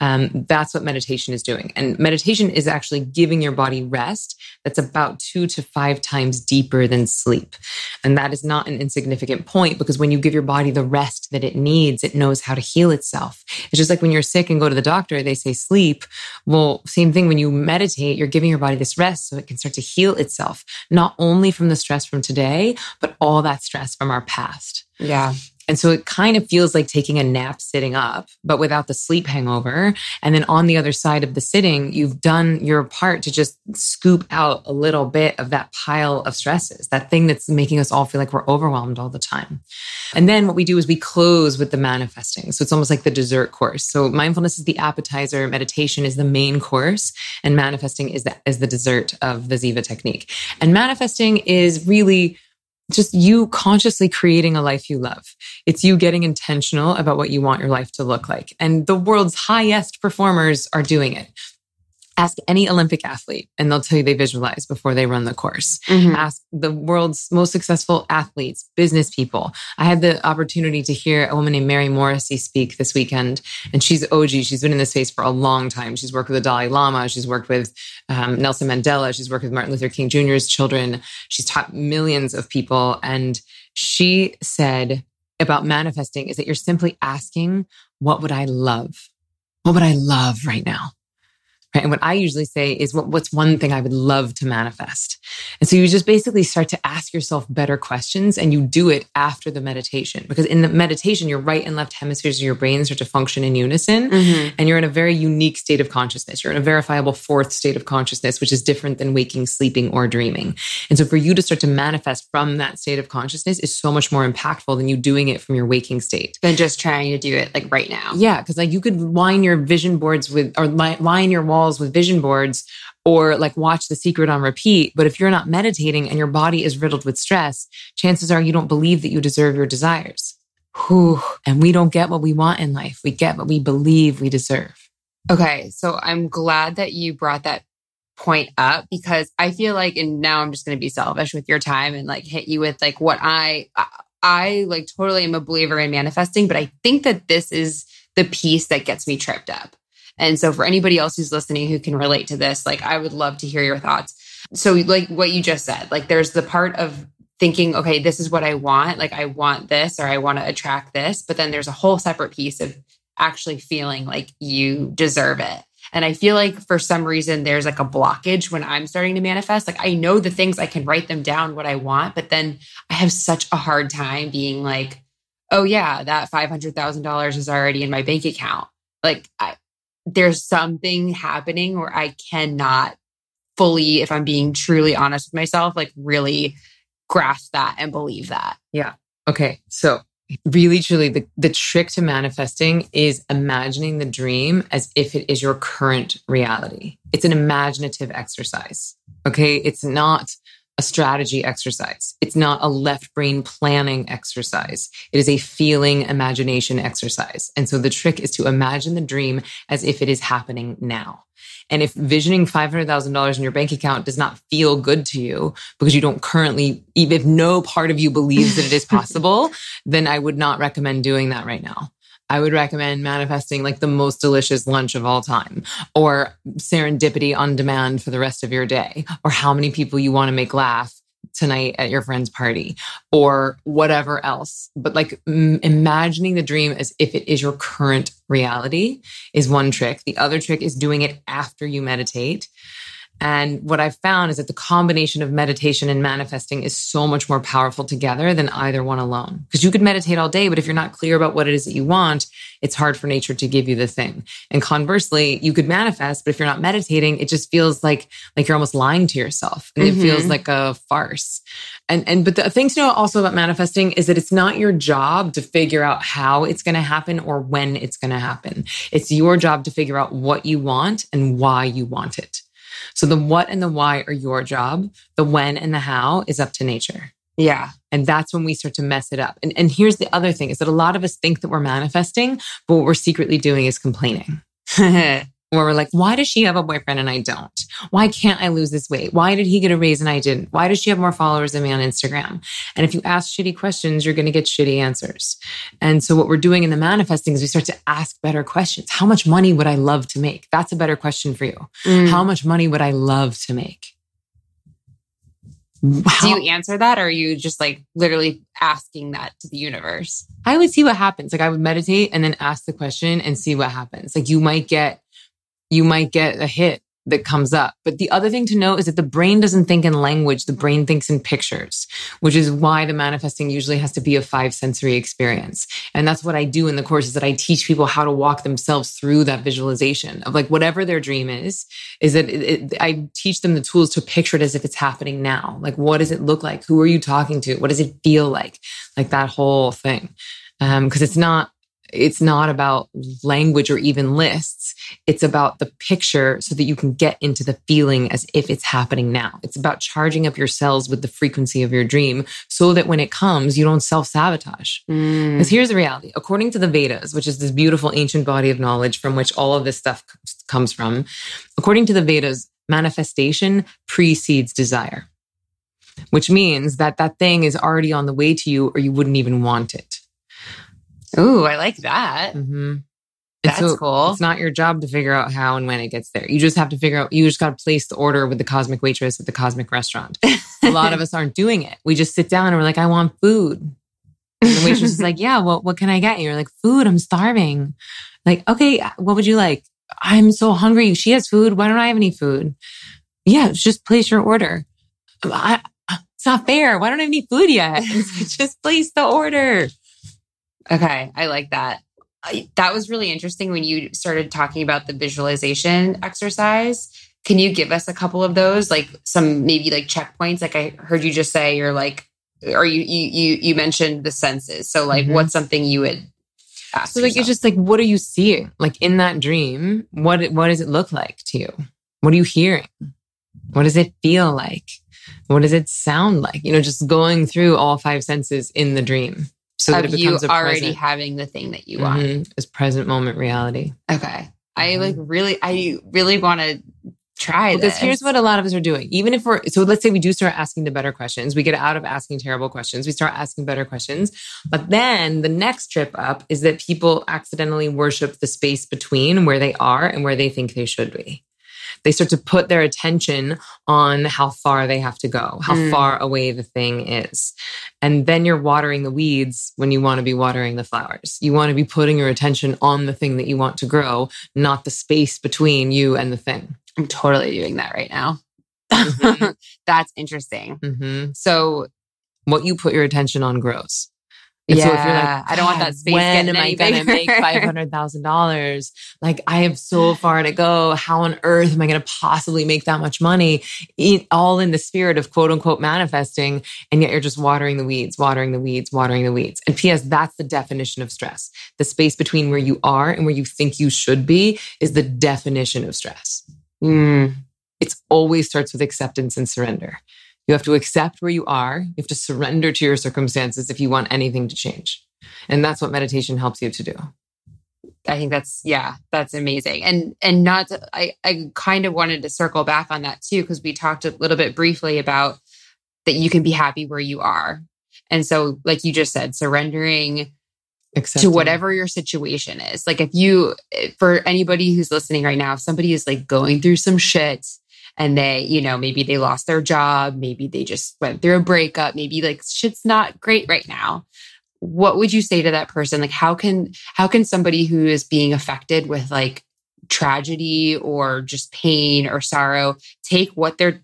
Um, that's what meditation is doing. And meditation is actually giving your body rest that's about two to five times deeper than sleep. And that is not an insignificant point because when you give your body the rest that it needs, it knows how to heal itself. It's just like when you're sick and go to the doctor, they say sleep. Well, same thing when you meditate, you're giving your body this rest so it can start to heal itself, not only from the stress from today, but all that stress from our past. yeah, And so it kind of feels like taking a nap sitting up, but without the sleep hangover. And then on the other side of the sitting, you've done your part to just scoop out a little bit of that pile of stresses, that thing that's making us all feel like we're overwhelmed all the time. And then what we do is we close with the manifesting. So it's almost like the dessert course. So mindfulness is the appetizer, meditation is the main course, and manifesting is the, is the dessert of the Ziva technique. And manifesting is really just you consciously creating a life you love. It's you getting intentional about what you want your life to look like. And the world's highest performers are doing it. Ask any Olympic athlete and they'll tell you they visualize before they run the course. Mhm. Ask the world's most successful athletes, business people. I had the opportunity to hear a woman named Mary Morrissey speak this weekend, and she's OG. She's been in this space for a long time. She's worked with the Dalai Lama. She's worked with um, Nelson Mandela. She's worked with Martin Luther King Jr.'s children. She's taught millions of people. And she said about manifesting is that you're simply asking, what would I love? What would I love right now? Right. And what I usually say is what, what's one thing I would love to manifest? And so you just basically start to ask yourself better questions and you do it after the meditation because in the meditation, your right and left hemispheres of your brain start to function in unison Mhm. and you're in a very unique state of consciousness. You're in a verifiable fourth state of consciousness, which is different than waking, sleeping, or dreaming. And so for you to start to manifest from that state of consciousness is so much more impactful than you doing it from your waking state. than just trying to do it like right now. Yeah, because like you could line your vision boards with or li- line your walls walls with vision boards or like watch The Secret on repeat. But if you're not meditating and your body is riddled with stress, chances are you don't believe that you deserve your desires. Whew. And we don't get what we want in life. We get what we believe we deserve. Okay. So I'm glad that you brought that point up because I feel like, and now I'm just going to be selfish with your time and like hit you with like what I, I like totally am a believer in manifesting, but I think that this is the piece that gets me tripped up. And so for anybody else who's listening who can relate to this, like I would love to hear your thoughts. So like what you just said, like there's the part of thinking, okay, this is what I want. Like I want this or I want to attract this. But then there's a whole separate piece of actually feeling like you deserve it. And I feel like for some reason there's like a blockage when I'm starting to manifest. Like I know the things I can write them down what I want, but then I have such a hard time being like, oh yeah, that $500,000 is already in my bank account. Like I, there's something happening where I cannot fully, if I'm being truly honest with myself, like really grasp that and believe that. Yeah. Okay. So really truly the, the trick to manifesting is imagining the dream as if it is your current reality. It's an imaginative exercise. Okay. It's not a strategy exercise. It's not a left brain planning exercise. It is a feeling imagination exercise. And so the trick is to imagine the dream as if it is happening now. And if visioning $500,000 in your bank account does not feel good to you because you don't currently, even if no part of you believes that it is possible, then I would not recommend doing that right now. I would recommend manifesting like the most delicious lunch of all time or serendipity on demand for the rest of your day or how many people you want to make laugh tonight at your friend's party or whatever else. But like m- imagining the dream as if it is your current reality is one trick. The other trick is doing it after you meditate. And what I've found is that the combination of meditation and manifesting is so much more powerful together than either one alone. Because you could meditate all day, but if you're not clear about what it is that you want, it's hard for nature to give you the thing. And conversely, you could manifest, but if you're not meditating, it just feels like, like you're almost lying to yourself and mm-hmm. it feels mm-hmm. like a farce. And, and, but the thing to know also about manifesting is that it's not your job to figure out how it's going to happen or when it's going to happen. It's your job to figure out what you want and why you want it. So the what and the why are your job. The when and the how is up to nature. Yeah. And that's when we start to mess it up. And, and here's the other thing is that a lot of us think that we're manifesting, but what we're secretly doing is complaining. where we're like, why does she have a boyfriend and I don't? Why can't I lose this weight? Why did he get a raise and I didn't? Why does she have more followers than me on Instagram? And if you ask shitty questions, you're going to get shitty answers. And so what we're doing in the manifesting is we start to ask better questions. How much money would I love to make? That's a better question for you. Mm. How much money would I love to make? How, Do you answer that or are you just like literally asking that to the universe? I would see what happens. Like I would meditate and then ask the question and see what happens. Like you might get you might get a hit that comes up. But the other thing to note is that the brain doesn't think in language. The brain thinks in pictures, which is why the manifesting usually has to be a five sensory experience. And that's what I do in the course is that I teach people how to walk themselves through that visualization of like whatever their dream is, is that it, it, I teach them the tools to picture it as if it's happening now. Like, what does it look like? Who are you talking to? What does it feel like? Like that whole thing. Um, cause it's not, it's not about language or even lists. It's about the picture so that you can get into the feeling as if it's happening now. It's about charging up your cells with the frequency of your dream so that when it comes, you don't self sabotage. Mm. Because here's the reality according to the Vedas, which is this beautiful ancient body of knowledge from which all of this stuff comes from, according to the Vedas, manifestation precedes desire, which means that that thing is already on the way to you or you wouldn't even want it. Ooh, I like that. Mm-hmm. That's so cool. It's not your job to figure out how and when it gets there. You just have to figure out, you just got to place the order with the cosmic waitress at the cosmic restaurant. a lot of us aren't doing it. We just sit down and we're like, I want food. And the waitress is like, Yeah, well, what can I get you? You're like, Food, I'm starving. Like, okay, what would you like? I'm so hungry. She has food. Why don't I have any food? Yeah, just place your order. I, it's not fair. Why don't I have any food yet? just place the order. Okay, I like that. I, that was really interesting when you started talking about the visualization exercise. Can you give us a couple of those, like some maybe like checkpoints? Like I heard you just say, you're like, or you you you you mentioned the senses. So like, mm-hmm. what's something you would ask So like yourself. it's just like what are you seeing? Like in that dream, what what does it look like to you? What are you hearing? What does it feel like? What does it sound like? You know, just going through all five senses in the dream so that of it you becomes a already present, having the thing that you want. Mhm, is present moment reality. Okay. I Mhm. like really, I really want to try Because this. here's what a lot of us are doing. Even if we're, so let's say we do start asking the better questions, we get out of asking terrible questions, we start asking better questions. But then the next trip up is that people accidentally worship the space between where they are and where they think they should be. They start to put their attention on how far they have to go, how Mm. far away the thing is. And then you're watering the weeds when you want to be watering the flowers. You want to be putting your attention on the thing that you want to grow, not the space between you and the thing. I'm totally doing that right now. Mhm. That's interesting. hmm So, What you put your attention on grows. And yeah, so if you're like, I don't want that space. When am I going to make five hundred thousand dollars? Like I have so far to go. How on earth am I going to possibly make that much money? It, all in the spirit of quote unquote manifesting, and yet you're just watering the weeds, watering the weeds, watering the weeds. And P.S. That's the definition of stress. The space between where you are and where you think you should be is the definition of stress. Mm, It always starts with acceptance and surrender. You have to accept where you are. You have to surrender to your circumstances if you want anything to change. And that's what meditation helps you to do. I think that's yeah, that's amazing. And and not to, I I kind of wanted to circle back on that too because we talked a little bit briefly about that you can be happy where you are. And so like you just said surrendering Accepting. to whatever your situation is. Like if you eh, for anybody who's listening right now, if somebody is like going through some shit and they, you know, maybe they lost their job, maybe they just went through a breakup, maybe like shit's not great right now. What would you say to that person? Like how can how can somebody who is being affected with like tragedy or just pain or sorrow take what they're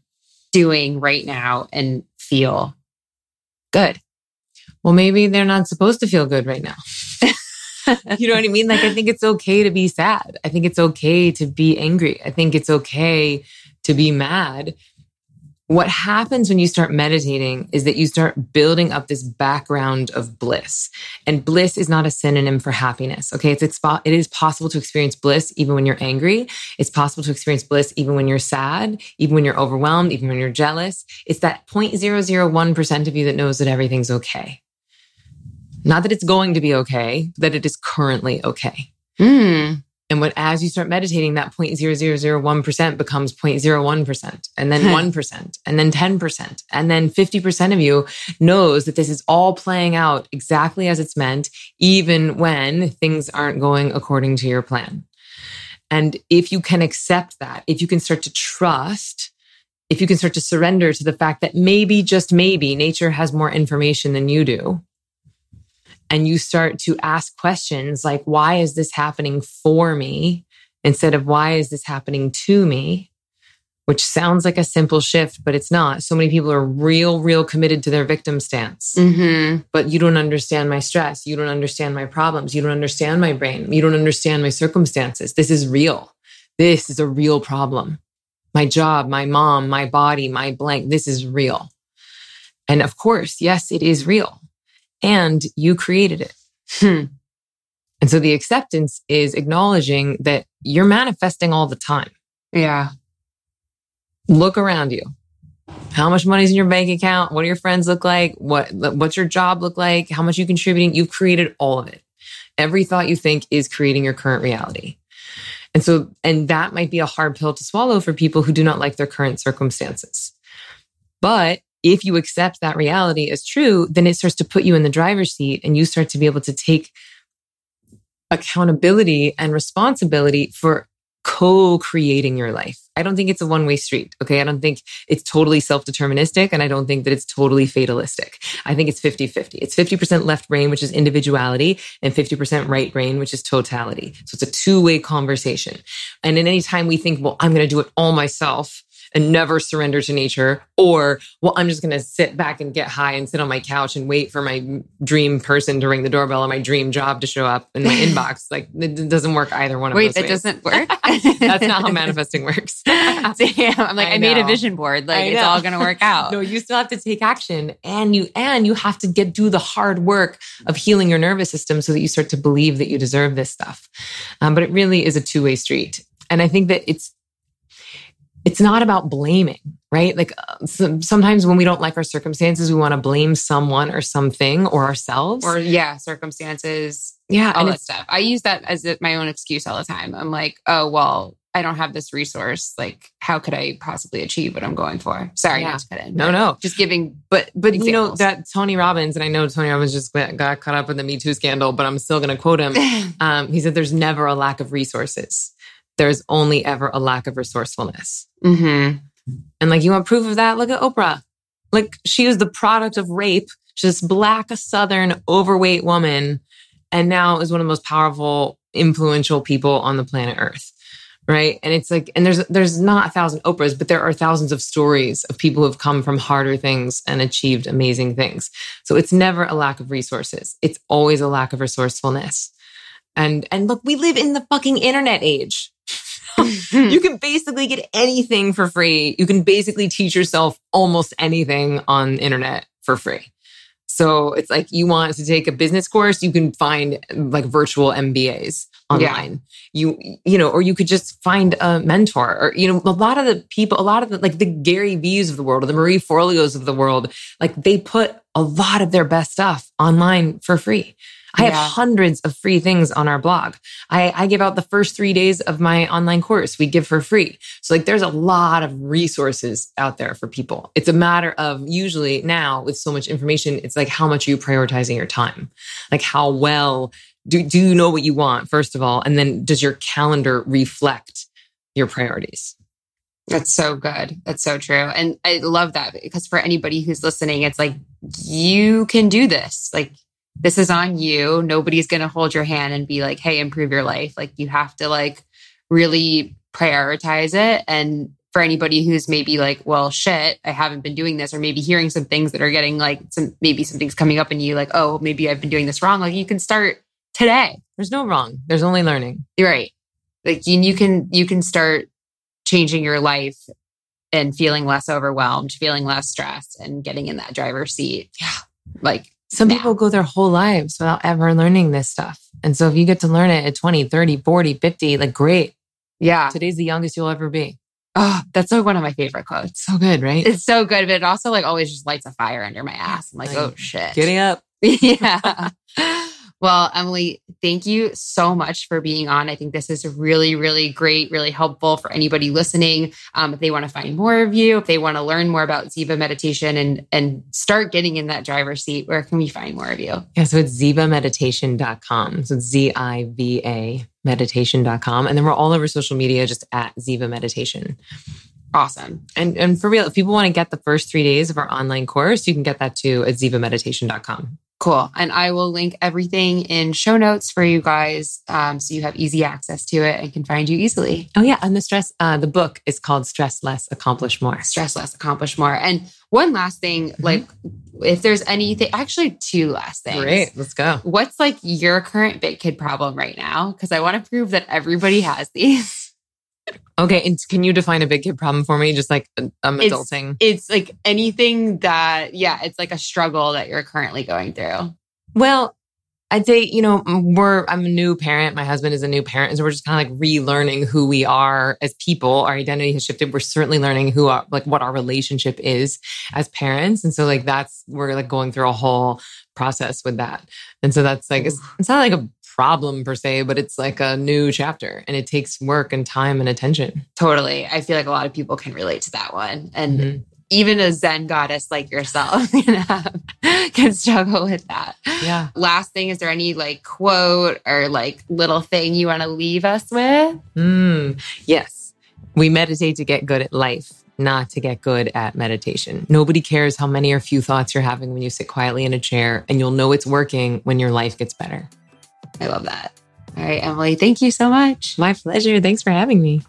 doing right now and feel good? Well, maybe they're not supposed to feel good right now. you know what I mean? Like, I think it's okay to be sad. I think it's okay to be angry. I think it's okay to be mad. What happens when you start meditating is that you start building up this background of bliss. And bliss is not a synonym for happiness. Okay. It's, expo- it is possible to experience bliss even when you're angry. It's possible to experience bliss even when you're sad, even when you're overwhelmed, even when you're jealous. It's that 0.001% of you that knows that everything's okay. Not that it's going to be okay, that it is currently okay. Mm. And when as you start meditating, that 0.0001% becomes 0.01%, and then hmm. 1%, and then 10%, and then 50% of you knows that this is all playing out exactly as it's meant, even when things aren't going according to your plan. And if you can accept that, if you can start to trust, if you can start to surrender to the fact that maybe, just maybe, nature has more information than you do, and you start to ask questions like, why is this happening for me instead of why is this happening to me? Which sounds like a simple shift, but it's not. So many people are real, real committed to their victim stance. Mm-hmm. But you don't understand my stress. You don't understand my problems. You don't understand my brain. You don't understand my circumstances. This is real. This is a real problem. My job, my mom, my body, my blank. This is real. And of course, yes, it is real. And you created it. Hmm. And so the acceptance is acknowledging that you're manifesting all the time. Yeah. Look around you. How much money's in your bank account? What do your friends look like? What what's your job look like? How much you contributing? You've created all of it. Every thought you think is creating your current reality. And so and that might be a hard pill to swallow for people who do not like their current circumstances. But if you accept that reality as true, then it starts to put you in the driver's seat and you start to be able to take accountability and responsibility for co creating your life. I don't think it's a one way street. Okay. I don't think it's totally self deterministic. And I don't think that it's totally fatalistic. I think it's 50 50. It's 50% left brain, which is individuality, and 50% right brain, which is totality. So it's a two way conversation. And in any time we think, well, I'm going to do it all myself and never surrender to nature, or, well, I'm just going to sit back and get high and sit on my couch and wait for my dream person to ring the doorbell or my dream job to show up in my inbox. Like it doesn't work either one of Wait, those that ways. doesn't work. That's not how manifesting works. Damn. I'm like, I, I made a vision board. Like it's all gonna work out. No, you still have to take action and you and you have to get do the hard work of healing your nervous system so that you start to believe that you deserve this stuff. Um, but it really is a two-way street. And I think that it's it's not about blaming, right? Like uh, some, sometimes when we don't like our circumstances, we want to blame someone or something or ourselves. or yeah, circumstances, yeah, all and that stuff. I use that as my own excuse all the time. I'm like, oh well, I don't have this resource. Like, how could I possibly achieve what I'm going for? Sorry, Yeah. not to cut in. no, no. Just giving. But but you know that Tony Robbins, and I know Tony Robbins just got, got caught up in the Me Too scandal, but I'm still going to quote him. Um, he said, "There's never a lack of resources. There's only ever a lack of resourcefulness." hmm And like, you want proof of that? Look at Oprah. Like, she was the product of rape. She's this black, Southern, overweight woman, and now is one of the most powerful, influential people on the planet Earth. Right. And it's like, and there's there's not a thousand Oprahs, but there are thousands of stories of people who've come from harder things and achieved amazing things. So it's never a lack of resources. It's always a lack of resourcefulness. And and look, we live in the fucking internet age. you can basically get anything for free. You can basically teach yourself almost anything on the internet for free. So it's like you want to take a business course, you can find like virtual MBAs online. You you know, or you could just find a mentor or you know, a lot of the people, a lot of the like the Gary V's of the world or the Marie Forleos of the world, like they put a lot of their best stuff online for free. I have Yeah. hundreds of free things on our blog. I, I give out the first three days of my online course we give for free. So like there's a lot of resources out there for people. It's a matter of usually now with so much information, it's like how much are you prioritizing your time? Like how well do, do you know what you want, first of all? And then does your calendar reflect your priorities? That's so good. That's so true. And I love that because for anybody who's listening, it's like, you can do this. Like, this is on you. Nobody's going to hold your hand and be like, hey, improve your life. Like, you have to like really prioritize it. And for anybody who's maybe like, well, shit, I haven't been doing this, or maybe hearing some things that are getting like some, maybe something's coming up in you, like, oh, maybe I've been doing this wrong. Like, you can start today. There's no wrong. There's only learning. You're right. Like you, you can you can start changing your life and feeling less overwhelmed, feeling less stressed, and getting in that driver's seat. Yeah. Like Some now. people go their whole lives without ever learning this stuff. And so if you get to learn it at 20, 30, 40, 50, like great. yeah. Today's the youngest you'll ever be. Oh, that's like one of my favorite quotes. So good, right? It's so good, but it also like always just lights a fire under my ass. I'm like, Like, oh shit. Getting up. yeah. Well, Emily, thank you so much for being on. I think this is really, really great, really helpful for anybody listening. Um, if they want to find more of you, if they want to learn more about Ziva meditation and and start getting in that driver's seat, where can we find more of you? Yeah, so it's zivameditation.com. So it's Z I V A meditation.com. And then we're all over social media just at Ziva Meditation. Awesome. And and for real, if people want to get the first three days of our online course, you can get that too at zivameditation.com. Cool. And I will link everything in show notes for you guys um, so you have easy access to it and can find you easily. Oh yeah, and the stress uh the book is called Stress Less, Accomplish More. Stress less, accomplish more. And one last thing, like if there's anything, actually, two last things. Great, let's go. What's like your current big kid problem right now? Because I want to prove that everybody has these. Okay, and can you define a big kid problem for me? Just like uh, um, adulting. It's like anything that, yeah, it's like a struggle that you're currently going through. Well, I'd say, you know, we're, I'm a new parent. My husband is a new parent. And so we're just kind of like relearning who we are as people. Our identity has shifted. We're certainly learning who our, like what our relationship is as parents. And so like that's, we're like going through a whole process with that. And so that's like, it's, it's not like a problem per se, but it's like a new chapter and it takes work and time and attention. Totally. I feel like a lot of people can relate to that one. And Mhm. even a Zen goddess like yourself you know, can struggle with that. Yeah. Last thing, is there any like quote or like little thing you want to leave us with? Mm, yes. We meditate to get good at life, not to get good at meditation. Nobody cares how many or few thoughts you're having when you sit quietly in a chair, and you'll know it's working when your life gets better. I love that. All right, Emily, thank you so much. My pleasure. Thanks for having me.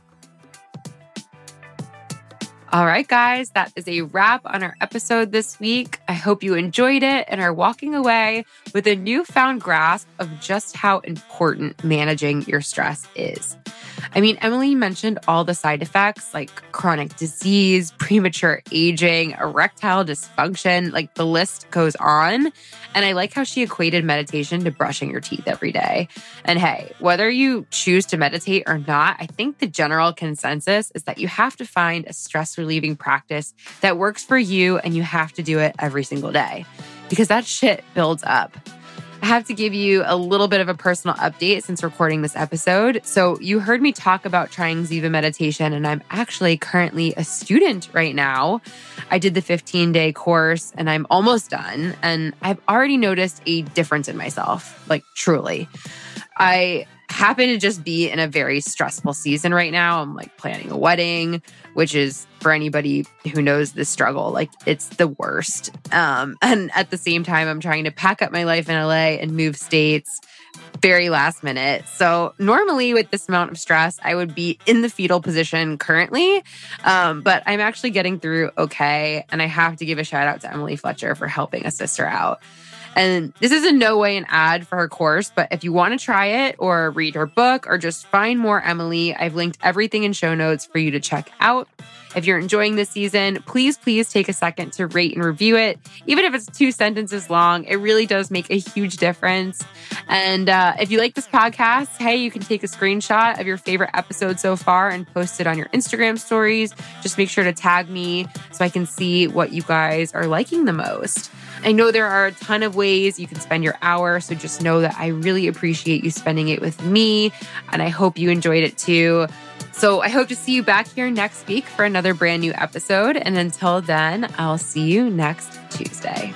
All right, guys, that is a wrap on our episode this week. I hope you enjoyed it and are walking away with a newfound grasp of just how important managing your stress is. I mean, Emily mentioned all the side effects like chronic disease, premature aging, erectile dysfunction, like the list goes on. And I like how she equated meditation to brushing your teeth every day. And hey, whether you choose to meditate or not, I think the general consensus is that you have to find a stress relieving practice that works for you and you have to do it every single day because that shit builds up. I have to give you a little bit of a personal update since recording this episode. So, you heard me talk about trying Ziva meditation, and I'm actually currently a student right now. I did the 15 day course and I'm almost done, and I've already noticed a difference in myself, like truly. I happen to just be in a very stressful season right now. I'm like planning a wedding, which is for anybody who knows this struggle, like it's the worst. Um, and at the same time, I'm trying to pack up my life in LA and move states very last minute. So normally with this amount of stress, I would be in the fetal position currently. Um, but I'm actually getting through okay. And I have to give a shout out to Emily Fletcher for helping a sister out. And this is in no way an ad for her course, but if you want to try it or read her book or just find more Emily, I've linked everything in show notes for you to check out. If you're enjoying this season, please, please take a second to rate and review it. Even if it's two sentences long, it really does make a huge difference. And uh, if you like this podcast, hey, you can take a screenshot of your favorite episode so far and post it on your Instagram stories. Just make sure to tag me so I can see what you guys are liking the most. I know there are a ton of ways you can spend your hour. So just know that I really appreciate you spending it with me. And I hope you enjoyed it too. So I hope to see you back here next week for another brand new episode. And until then, I'll see you next Tuesday.